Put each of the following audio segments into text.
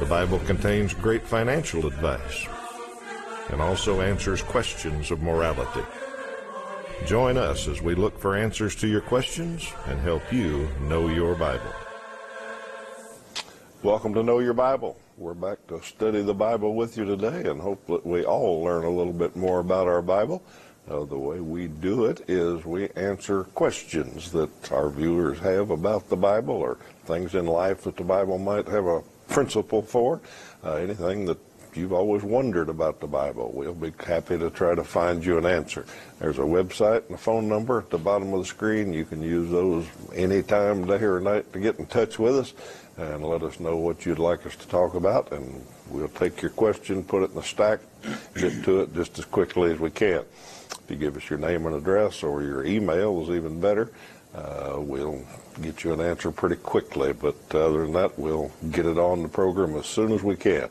The Bible contains great financial advice and also answers questions of morality. Join us as we look for answers to your questions and help you know your Bible. Welcome to Know Your Bible. We're back to study the Bible with you today and hope that we all learn a little bit more about our Bible. Uh, the way we do it is we answer questions that our viewers have about the Bible or things in life that the Bible might have a principle for, uh, anything that you've always wondered about the Bible. We'll be happy to try to find you an answer. There's a website and a phone number at the bottom of the screen. You can use those anytime, day or night, to get in touch with us and let us know what you'd like us to talk about. And we'll take your question, put it in the stack, get to it just as quickly as we can. If you give us your name and address or your email is even better. Uh, we'll get you an answer pretty quickly, but other than that, we'll get it on the program as soon as we can.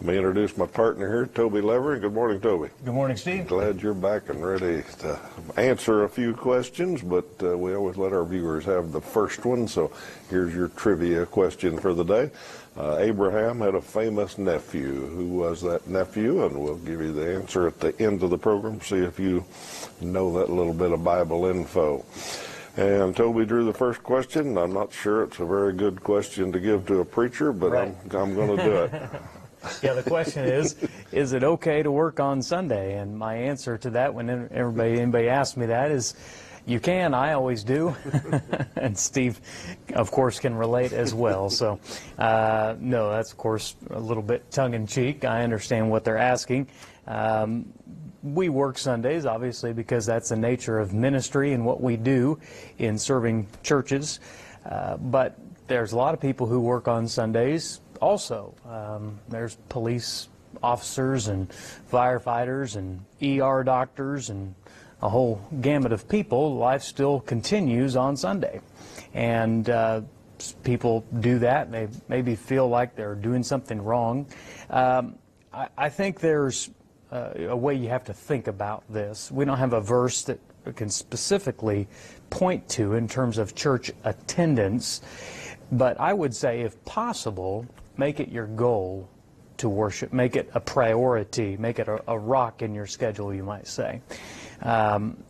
Let me introduce my partner here, Toby Lever. Good morning, Toby. Good morning, Steve. Glad you're back and ready to answer a few questions, but uh, we always let our viewers have the first one, so here's your trivia question for the day. Uh, Abraham had a famous nephew. Who was that nephew? And we'll give you the answer at the end of the program, see if you know that little bit of Bible info. And Toby drew the first question. I'm not sure it's a very good question to give to a preacher, but Right. I'm, I'm going to do it. Yeah, the question is, is it okay to work on Sunday? And my answer to that, when everybody anybody asks me that, is, you can. I always do, and Steve, of course, can relate as well. So, uh, no, that's of course a little bit tongue in cheek. I understand what they're asking. Um, we work Sundays, obviously, because that's the nature of ministry and what we do in serving churches. Uh, but there's a lot of people who work on Sundays also. Um, there's police officers and firefighters and ER doctors and a whole gamut of people. Life still continues on Sunday. And uh, people do that. They maybe feel like they're doing something wrong. Um, I, I think there's uh, a way you have to think about this. We don't have a verse that can specifically point to in terms of church attendance, but I would say, if possible, make it your goal to worship, make it a priority, make it a, a rock in your schedule, you might say. Um,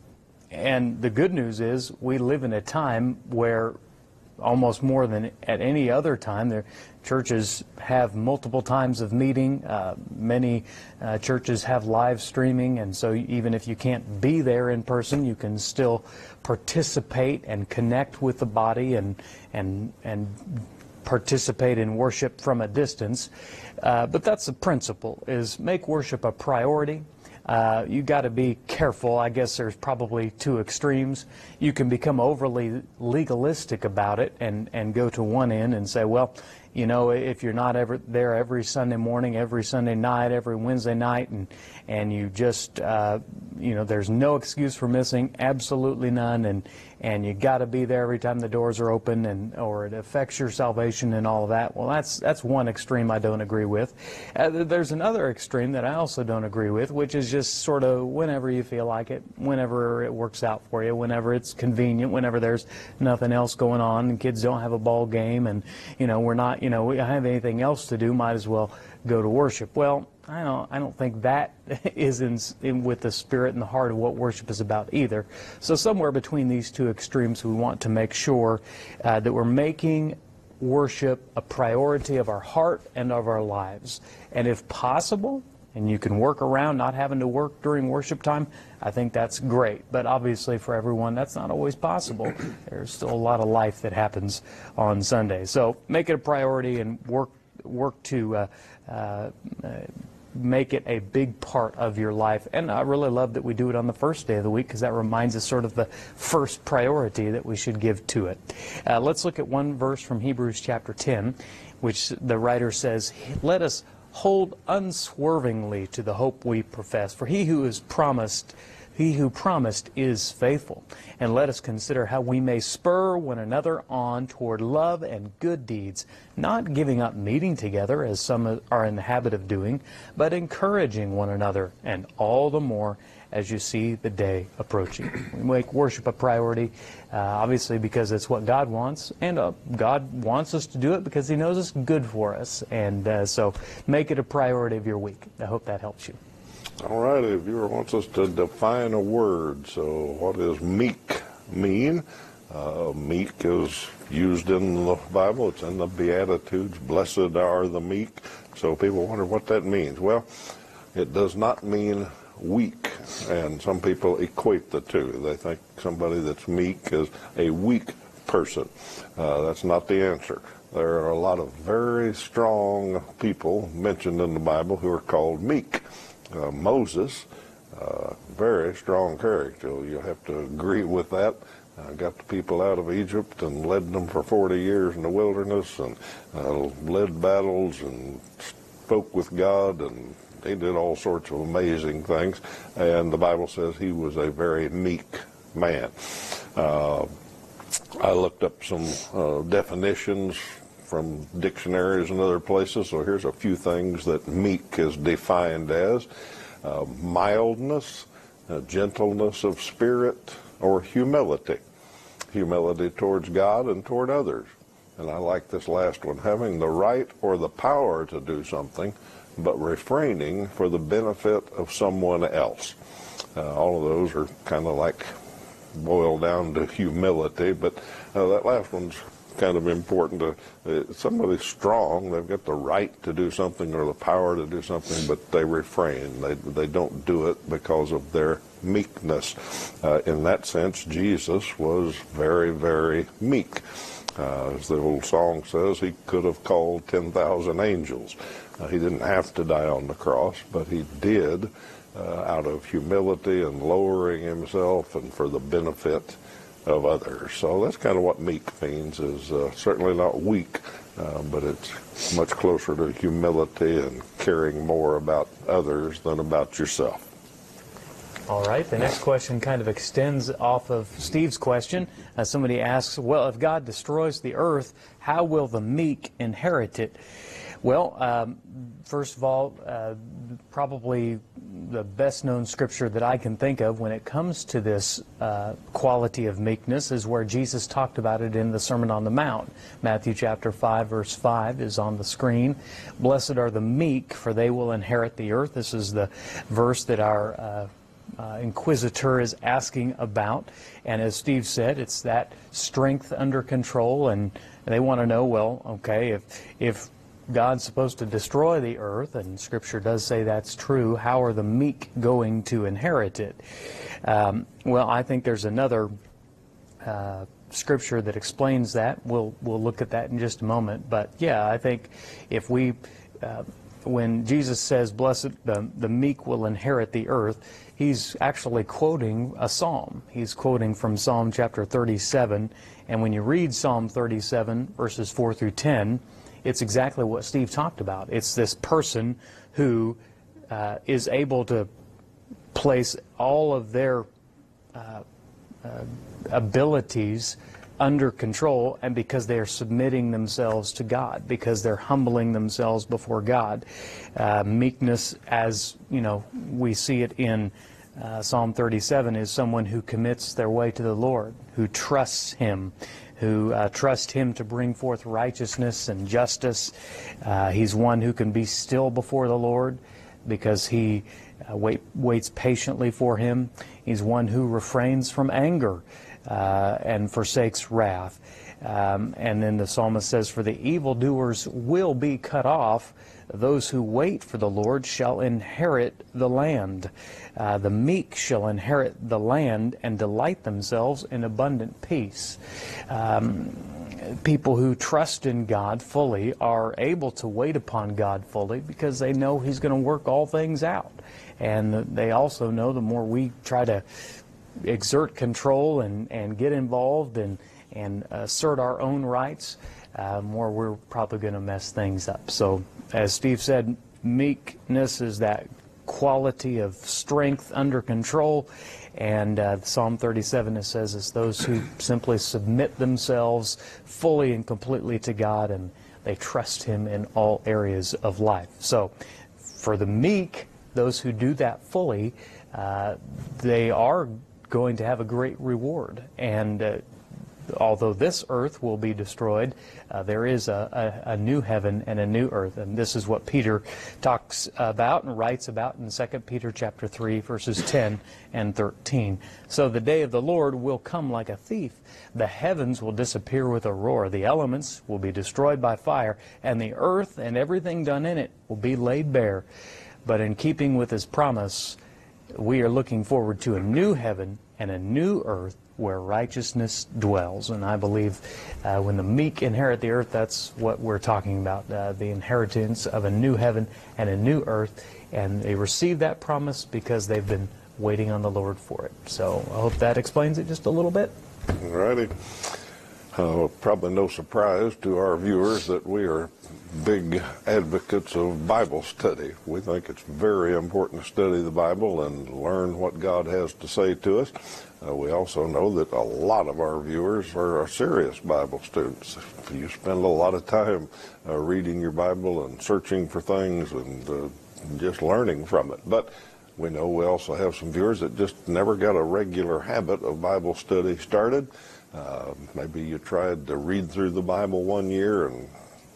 and the good news is, we live in a time where almost more than at any other time. Their churches have multiple times of meeting. Uh, many uh, churches have live streaming, and so even if you can't be there in person, you can still participate and connect with the body and and and participate in worship from a distance. Uh, but that's the principle: is make worship a priority. Uh, you got to be careful. I guess there's probably two extremes. You can become overly legalistic about it and, and go to one end and say, well, you know, if you're not ever there every Sunday morning, every Sunday night, every Wednesday night, and and you just, uh, you know, there's no excuse for missing, absolutely none, and and you got to be there every time the doors are open, and or it affects your salvation and all of that. Well, that's that's one extreme I don't agree with. Uh, there's another extreme that I also don't agree with, which is just sort of whenever you feel like it, whenever it works out for you, whenever it's convenient, whenever there's nothing else going on, and kids don't have a ball game, and you know we're not, you know, we have anything else to do, might as well go to worship. Well, I don't, I don't think that is in, in with the spirit and the heart of what worship is about either. So somewhere between these two extremes, we want to make sure uh, that we're making worship a priority of our heart and of our lives. And if possible, and you can work around not having to work during worship time, I think that's great. But obviously, for everyone, that's not always possible. There's still a lot of life that happens on Sunday. So make it a priority and work work to uh, uh, uh, make it a big part of your life. And I really love that we do it on the first day of the week because that reminds us sort of the first priority that we should give to it. Uh, let's look at one verse from Hebrews chapter 10, which the writer says, Let us hold unswervingly to the hope we profess. For he who is promised he who promised is faithful. And let us consider how we may spur one another on toward love and good deeds, not giving up meeting together as some are in the habit of doing, but encouraging one another, and all the more as you see the day approaching. We make worship a priority, uh, obviously, because it's what God wants, and uh, God wants us to do it because He knows it's good for us. And uh, so make it a priority of your week. I hope that helps you. All right, a viewer wants us to define a word. So, what does meek mean? Uh, meek is used in the Bible. It's in the Beatitudes. Blessed are the meek. So people wonder what that means. Well, it does not mean weak, and some people equate the two. They think somebody that's meek is a weak person. Uh, that's not the answer. There are a lot of very strong people mentioned in the Bible who are called meek uh, Moses, uh, very strong character. You have to agree with that. Uh, got the people out of Egypt and led them for 40 years in the wilderness and uh, led battles and spoke with God and he did all sorts of amazing things. And the Bible says he was a very meek man. Uh, I looked up some definitions from dictionaries and other places. So here's a few things that meek is defined as uh, mildness, uh, gentleness of spirit, or humility. Humility towards God and toward others. And I like this last one having the right or the power to do something, but refraining for the benefit of someone else. Uh, all of those are kind of like boiled down to humility, but uh, that last one's kind of important to uh, somebody strong. They've got the right to do something or the power to do something, but they refrain. They they don't do it because of their meekness. Uh, in that sense, Jesus was very very meek. Uh, as the old song says, he could have called 10,000 angels. Uh, he didn't have to die on the cross, but he did uh, out of humility and lowering himself and for the benefit of others. So that's kind of what meek means is uh, certainly not weak, uh, but it's much closer to humility and caring more about others than about yourself. All right, the next question kind of extends off of Steve's question. Uh, somebody asks, well, if God destroys the earth, how will the meek inherit it? Well, um, first of all, uh, probably the best known scripture that I can think of when it comes to this uh, quality of meekness is where Jesus talked about it in the Sermon on the Mount. Matthew chapter 5, verse 5 is on the screen. Blessed are the meek, for they will inherit the earth. This is the verse that our uh, uh, inquisitor is asking about. And as Steve said, it's that strength under control, and they want to know, well, okay, if if God's supposed to destroy the earth, and Scripture does say that's true. How are the meek going to inherit it? Um, well, I think there's another uh, Scripture that explains that. We'll we'll look at that in just a moment. But yeah, I think if we uh, when Jesus says, "Blessed the, the meek will inherit the earth," he's actually quoting a psalm. He's quoting from Psalm chapter 37, and when you read Psalm 37 verses 4 through 10 it's exactly what Steve talked about. It's this person who uh, is able to place all of their uh, uh, abilities under control and because they are submitting themselves to God, because they're humbling themselves before God. Uh, meekness, as you know, we see it in uh, Psalm 37, is someone who commits their way to the Lord, who trusts Him, who uh, trust him to bring forth righteousness and justice. Uh, he's one who can be still before the Lord because he uh, wait, waits patiently for him. He's one who refrains from anger uh, and forsakes wrath. Um, and then the psalmist says, For the evildoers will be cut off. Those who wait for the Lord shall inherit the land. Uh, the meek shall inherit the land and delight themselves in abundant peace. Um, people who trust in God fully are able to wait upon God fully because they know He's going to work all things out. And they also know the more we try to exert control and, and get involved and, and assert our own rights, more we're probably going to mess things up. So, as Steve said, meekness is that quality of strength under control. And uh, Psalm 37 it says it's those who simply submit themselves fully and completely to God and they trust Him in all areas of life. So, for the meek, those who do that fully, uh, they are going to have a great reward. And uh, although this earth will be destroyed, uh, there is a, a, a, new heaven and a new earth. And this is what Peter talks about and writes about in 2 Peter chapter 3, verses 10 and 13. So the day of the Lord will come like a thief. The heavens will disappear with a roar. The elements will be destroyed by fire, and the earth and everything done in it will be laid bare. But in keeping with his promise, we are looking forward to a new heaven and a new earth where righteousness dwells. And I believe uh, when the meek inherit the earth, that's what we're talking about uh, the inheritance of a new heaven and a new earth. And they receive that promise because they've been waiting on the Lord for it. So I hope that explains it just a little bit. All righty. Uh, probably no surprise to our viewers that we are big advocates of Bible study. We think it's very important to study the Bible and learn what God has to say to us. Uh, we also know that a lot of our viewers are serious Bible students. You spend a lot of time uh, reading your Bible and searching for things and uh, just learning from it. But we know we also have some viewers that just never got a regular habit of Bible study started. Uh, maybe you tried to read through the Bible one year and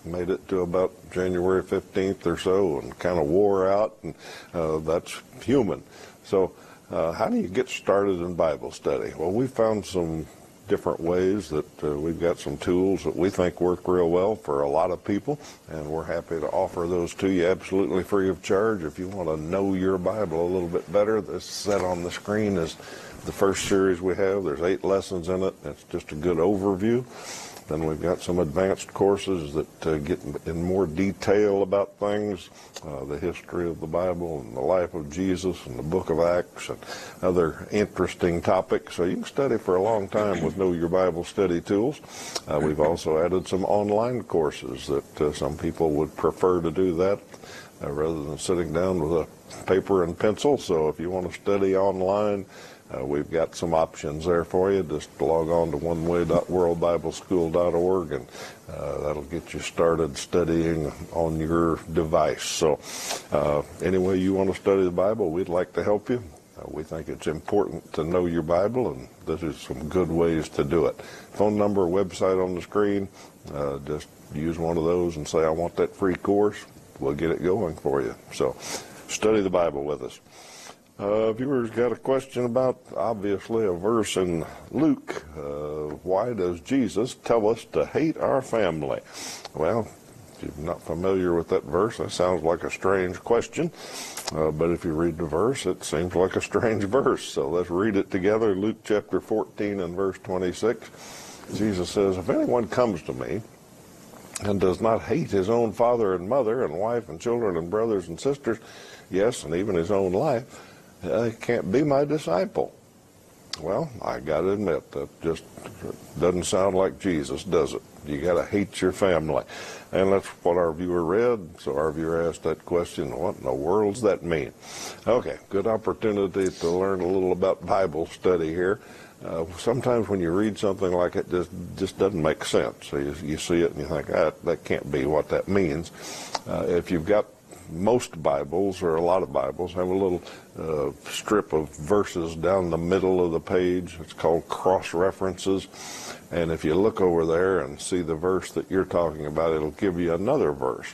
made it to about January 15th or so and kind of wore out, and uh, that's human. So uh, how do you get started in Bible study? Well, we found some different ways that uh, we've got some tools that we think work real well for a lot of people, and we're happy to offer those to you absolutely free of charge. If you want to know your Bible a little bit better, this set on the screen is the first series we have. There's eight lessons in it. It's just a good overview. Then we've got some advanced courses that uh, get in more detail about things, uh, the history of the Bible and the life of Jesus and the book of Acts and other interesting topics. So you can study for a long time with Know Your Bible study tools. Uh, we've also added some online courses that uh, some people would prefer to do that uh, rather than sitting down with a paper and pencil. So if you want to study online, uh, we've got some options there for you. Just log on to oneway.worldbibleschool.org and uh, that'll get you started studying on your device. So, uh, any way you want to study the Bible, we'd like to help you. Uh, we think it's important to know your Bible, and this is some good ways to do it. Phone number, website on the screen. Uh, just use one of those and say, I want that free course. We'll get it going for you. So, study the Bible with us. Uh, viewers got a question about, obviously, a verse in Luke. Uh, why does Jesus tell us to hate our family? Well, if you're not familiar with that verse, that sounds like a strange question. Uh, but if you read the verse, it seems like a strange verse. So let's read it together. Luke chapter 14 and verse 26. Jesus says, If anyone comes to me and does not hate his own father and mother and wife and children and brothers and sisters, yes, and even his own life, uh, can't be my disciple. Well, I got to admit, that just doesn't sound like Jesus, does it? You got to hate your family. And that's what our viewer read. So our viewer asked that question, what in the world's that mean? Okay, good opportunity to learn a little about Bible study here. Uh, sometimes when you read something like it, just just doesn't make sense. So you, you see it and you think, ah, that can't be what that means. Uh, if you've got most Bibles, or a lot of Bibles, have a little uh, strip of verses down the middle of the page. It's called cross references. And if you look over there and see the verse that you're talking about, it'll give you another verse.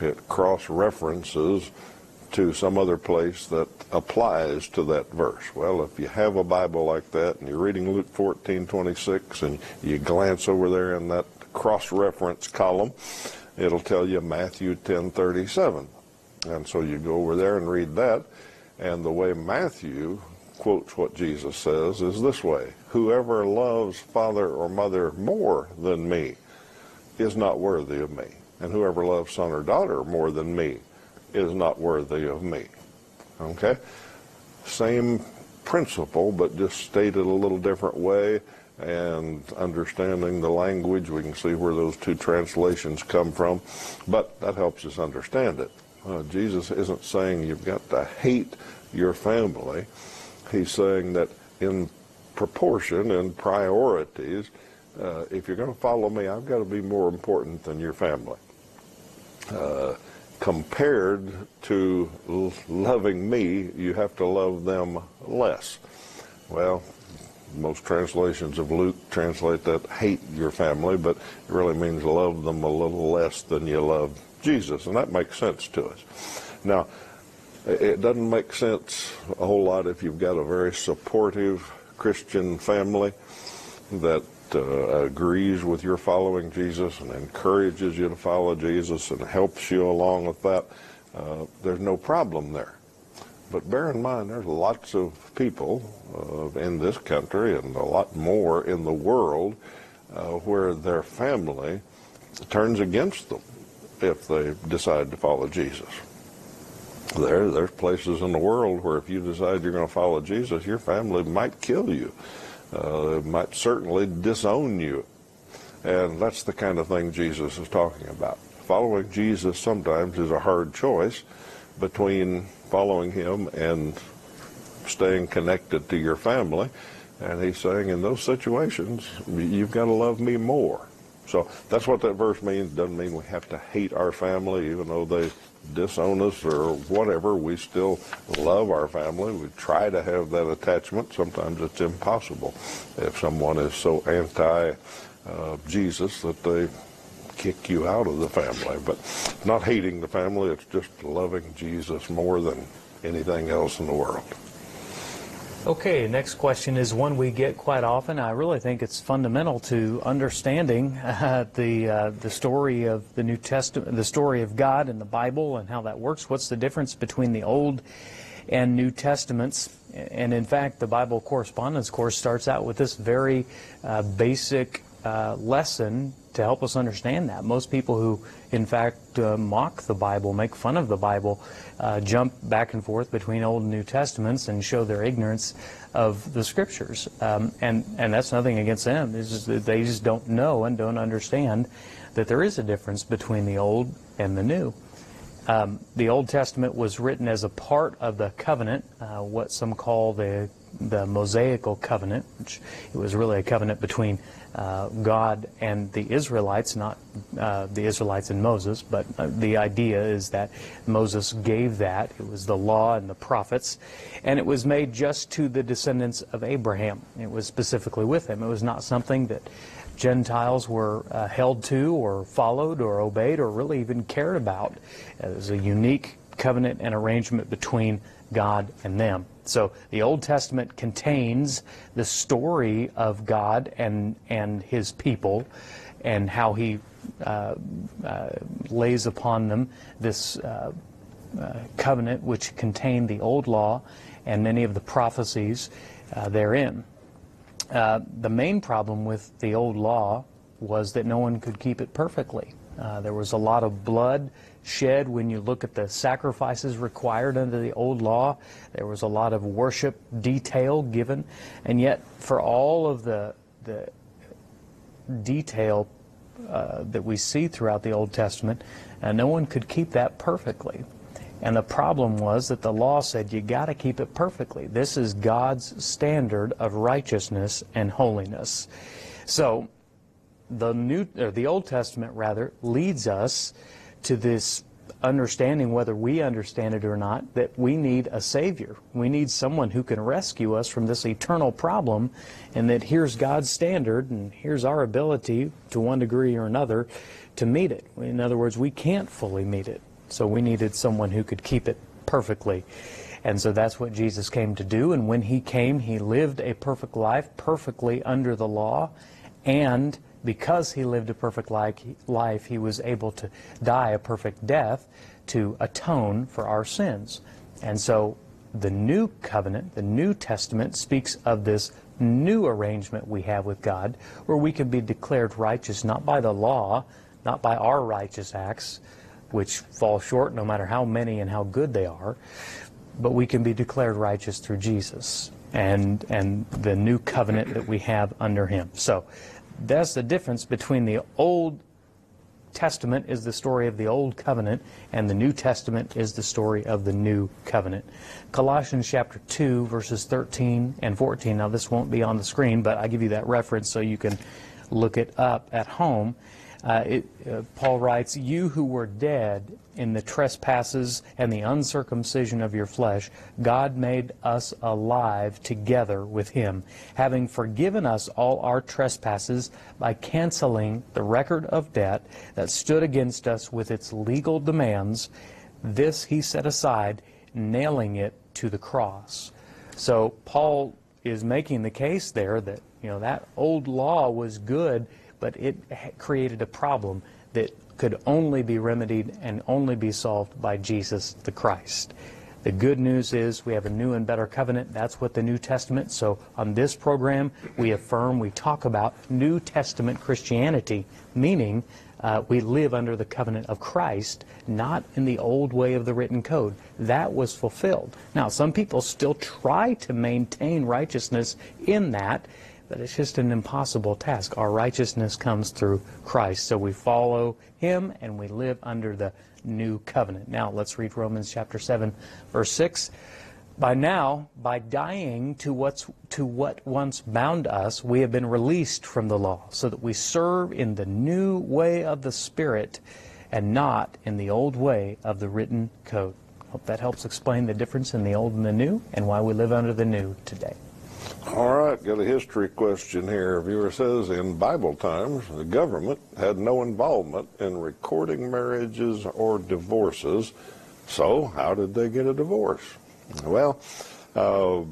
It cross references to some other place that applies to that verse. Well, if you have a Bible like that and you're reading Luke 14, 26, and you glance over there in that cross reference column, it'll tell you Matthew 10, 37. And so you go over there and read that. And the way Matthew quotes what Jesus says is this way Whoever loves father or mother more than me is not worthy of me. And whoever loves son or daughter more than me is not worthy of me. Okay? Same principle, but just stated a little different way. And understanding the language, we can see where those two translations come from. But that helps us understand it. Uh, Jesus isn't saying you've got to hate your family. He's saying that in proportion and priorities, uh, if you're going to follow me, I've got to be more important than your family. Uh, compared to loving me, you have to love them less. Well, most translations of Luke translate that hate your family, but it really means love them a little less than you love Jesus, and that makes sense to us. Now, it doesn't make sense a whole lot if you've got a very supportive Christian family that uh, agrees with your following Jesus and encourages you to follow Jesus and helps you along with that. Uh, there's no problem there. But bear in mind, there's lots of people uh, in this country and a lot more in the world uh, where their family turns against them if they decide to follow Jesus. There, there's places in the world where if you decide you're going to follow Jesus, your family might kill you, uh, might certainly disown you. And that's the kind of thing Jesus is talking about. Following Jesus sometimes is a hard choice between following him and staying connected to your family. And he's saying in those situations, you've got to love me more. So that's what that verse means. Doesn't mean we have to hate our family, even though they disown us or whatever. We still love our family. We try to have that attachment. Sometimes it's impossible if someone is so anti uh, Jesus that they kick you out of the family. But not hating the family, it's just loving Jesus more than anything else in the world. Okay, next question is one we get quite often. I really think it's fundamental to understanding uh, the uh, the story of the New Testament, the story of God and the Bible, and how that works. What's the difference between the Old and New Testaments? And in fact, the Bible correspondence course starts out with this very uh, basic uh, lesson to help us understand that. Most people who, in fact, uh, mock the Bible, make fun of the Bible, uh, jump back and forth between Old and New Testaments and show their ignorance of the Scriptures. Um, and, and that's nothing against them. Just they just don't know and don't understand that there is a difference between the Old and the New. Um, the Old Testament was written as a part of the covenant, uh, what some call the the Mosaical covenant, which it was really a covenant between uh, God and the Israelites, not uh, the Israelites and Moses, but uh, the idea is that Moses gave that. It was the law and the prophets, and it was made just to the descendants of Abraham. It was specifically with him. It was not something that Gentiles were uh, held to or followed or obeyed or really even cared about. Was a unique covenant and arrangement between God and them. So the Old Testament contains the story of God and, and his people and how he uh, uh, lays upon them this uh, uh covenant which contained the Old Law and many of the prophecies uh, therein. Uh, the main problem with the Old Law was that no one could keep it perfectly. there was a lot of blood shed when you look at the sacrifices required under the old law. There was a lot of worship detail given, and yet for all of the the detail uh, that we see throughout the Old Testament, uh, no one could keep that perfectly. And the problem was that the law said you got to keep it perfectly. This is God's standard of righteousness and holiness. So the new or the Old Testament rather leads us to this understanding, whether we understand it or not, that we need a Savior. We need someone who can rescue us from this eternal problem, and that here's God's standard, and here's our ability, to one degree or another, to meet it. In other words, we can't fully meet it. So we needed someone who could keep it perfectly. And so that's what Jesus came to do. And when he came, he lived a perfect life, perfectly under the law, and because he lived a perfect life, he was able to die a perfect death to atone for our sins. And so the new covenant, the New Testament, speaks of this new arrangement we have with God where we can be declared righteous not by the law, not by our righteous acts, which fall short no matter how many and how good they are, but we can be declared righteous through Jesus and, and the new covenant that we have under him. So that's the difference between the Old Testament is the story of the Old Covenant, and the New Testament is the story of the New Covenant. Colossians chapter 2, verses 13 and 14. Now, this won't be on the screen, but I give you that reference so you can look it up at home. Uh, it, uh, Paul writes, You who were dead in the trespasses and the uncircumcision of your flesh, God made us alive together with him, having forgiven us all our trespasses by canceling the record of debt that stood against us with its legal demands. This he set aside, nailing it to the cross. So Paul is making the case there that you know that old law was good but it created a problem that could only be remedied and only be solved by Jesus the Christ. The good news is we have a new and better covenant. That's what the New Testament. So on this program, we affirm, we talk about New Testament Christianity, meaning uh, we live under the covenant of Christ, not in the old way of the written code. That was fulfilled. Now, some people still try to maintain righteousness in that, but it's just an impossible task. Our righteousness comes through Christ. So we follow him and we live under the new covenant. Now let's read Romans chapter 7 verse 6. By now, by dying to what's to what once bound us, we have been released from the law, so that we serve in the new way of the Spirit and not in the old way of the written code. Hope that helps explain the difference in the old and the new and why we live under the new today. All right, got a history question here. A viewer says in Bible times, the government had no involvement in recording marriages or divorces. So, how did they get a divorce? Well, uh,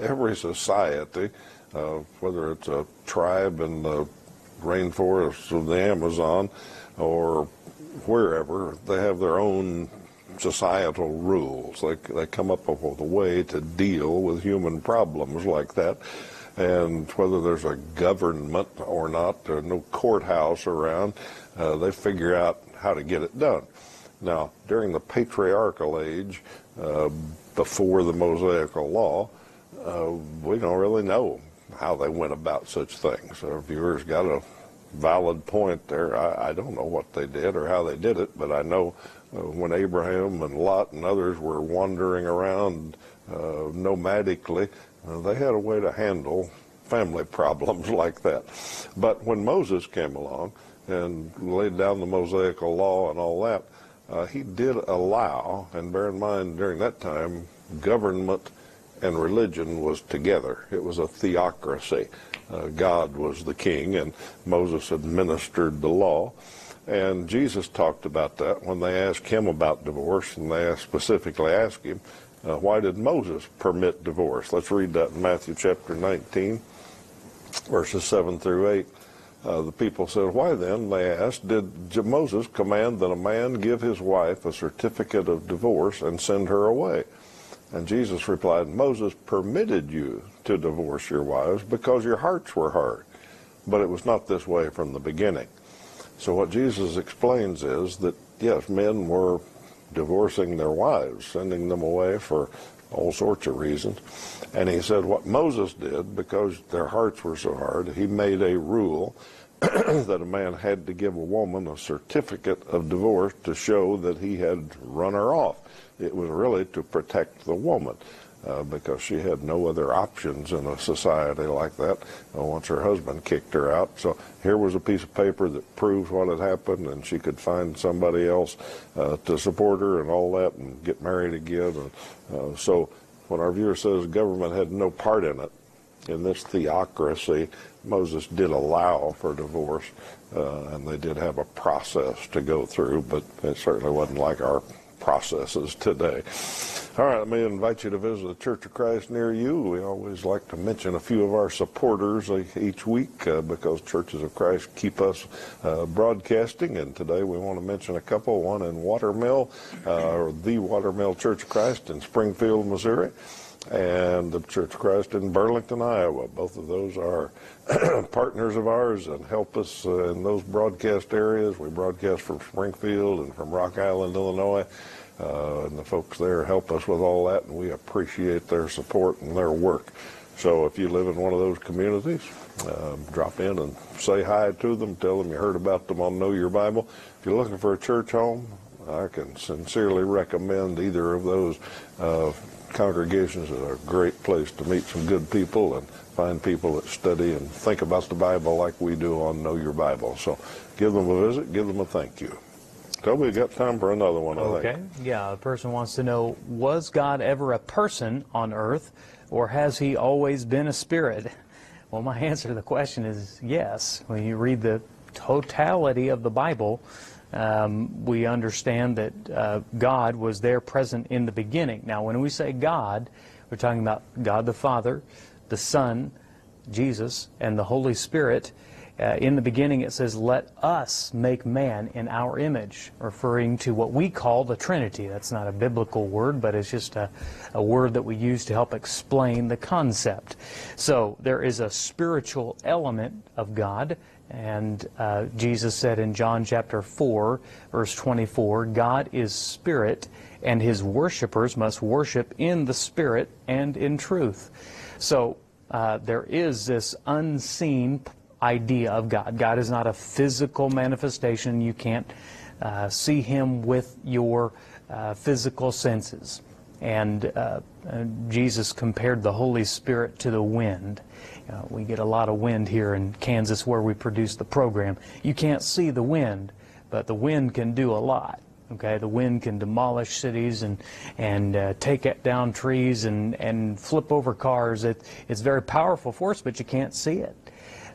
every society, uh, whether it's a tribe in the rainforests of the Amazon or wherever, they have their own societal rules. They, they come up with a way to deal with human problems like that. And whether there's a government or not, there's no courthouse around, uh, they figure out how to get it done. Now, during the patriarchal age, uh, before the Mosaical law, uh, we don't really know how they went about such things. Our viewers got a valid point there. I, I don't know what they did or how they did it, but I know when Abraham and Lot and others were wandering around uh, nomadically, uh, they had a way to handle family problems like that. But when Moses came along and laid down the Mosaical law and all that, uh, he did allow, and bear in mind during that time, government and religion was together. It was a theocracy. Uh, God was the king, and Moses administered the law. And Jesus talked about that when they asked him about divorce, and they specifically asked him, uh, why did Moses permit divorce? Let's read that in Matthew chapter 19, verses 7 through 8. Uh, the people said, Why then, they asked, did Moses command that a man give his wife a certificate of divorce and send her away? And Jesus replied, Moses permitted you to divorce your wives because your hearts were hard. But it was not this way from the beginning. So what Jesus explains is that, yes, men were divorcing their wives, sending them away for all sorts of reasons. And he said what Moses did, because their hearts were so hard, he made a rule that a man had to give a woman a certificate of divorce to show that he had run her off. It was really to protect the woman uh, because she had no other options in a society like that uh, once her husband kicked her out. So here was a piece of paper that proved what had happened, and she could find somebody else uh, to support her and all that and get married again. And, uh, so when our viewer says government had no part in it, in this theocracy, Moses did allow for divorce, uh, and they did have a process to go through, but it certainly wasn't like our processes today. All right, let me invite you to visit the Church of Christ near you. We always like to mention a few of our supporters each week uh, because Churches of Christ keep us uh, broadcasting, and today we want to mention a couple. One in Watermill, uh, the Watermill Church of Christ in Springfield, Missouri, and the Church of Christ in Burlington, Iowa. Both of those are partners of ours and help us uh, in those broadcast areas. We broadcast from Springfield and from Rock Island, Illinois. Uh, and the folks there help us with all that, and we appreciate their support and their work. So if you live in one of those communities, um, drop in and say hi to them. Tell them you heard about them on Know Your Bible. If you're looking for a church home, I can sincerely recommend either of those uh, congregations are a great place to meet some good people and find people that study and think about the Bible like we do on Know Your Bible. So give them a visit, give them a thank you. So we've got time for another one, I Okay. think. Yeah, a person wants to know Was God ever a person on earth, or has he always been a spirit? Well, my answer to the question is yes. When you read the totality of the Bible, um, we understand that uh, God was there present in the beginning. Now, when we say God, we're talking about God the Father, the Son, Jesus, and the Holy Spirit. Uh, in the beginning, it says, Let us make man in our image, referring to what we call the Trinity. That's not a biblical word, but it's just a, a word that we use to help explain the concept. So there is a spiritual element of God, and uh, Jesus said in John chapter 4, verse 24, God is spirit, and his worshipers must worship in the spirit and in truth. So uh, there is this unseen idea of God. God is not a physical manifestation. You can't uh, see him with your uh, physical senses. And uh, uh, Jesus compared the Holy Spirit to the wind. Know, we get a lot of wind here in Kansas where we produce the program. You can't see the wind, but the wind can do a lot. Okay, the wind can demolish cities and and uh, take down trees and and flip over cars. It, it's very powerful force, but you can't see it.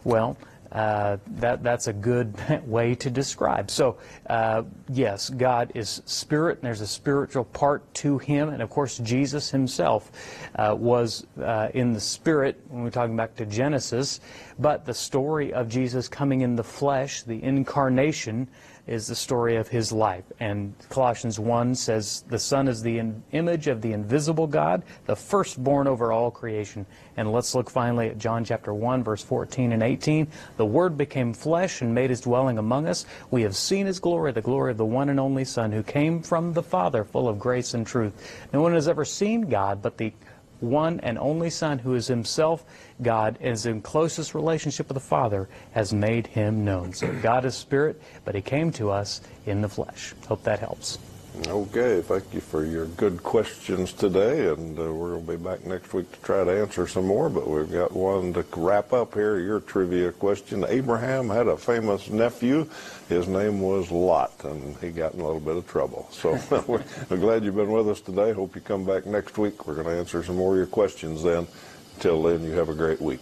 Well, uh, that that's a good way to describe. So, uh, yes, God is spirit, and there's a spiritual part to Him, and of course, Jesus Himself uh, was uh, in the spirit when we're talking back to Genesis. But the story of Jesus coming in the flesh, the incarnation, is the story of his life. And Colossians 1 says, The Son is the image of the invisible God, the firstborn over all creation. And let's look finally at John chapter 1, verse 14 and 18. The Word became flesh and made his dwelling among us. We have seen his glory, the glory of the one and only Son, who came from the Father, full of grace and truth. No one has ever seen God but the one and only Son, who is himself God, is in closest relationship with the Father, has made him known. So God is spirit, but he came to us in the flesh. Hope that helps. Okay, thank you for your good questions today, and uh, we're going to be back next week to try to answer some more, but we've got one to wrap up here, your trivia question. Abraham had a famous nephew. His name was Lot, and he got in a little bit of trouble. So we're glad you've been with us today. Hope you come back next week. We're going to answer some more of your questions then. Until then, you have a great week.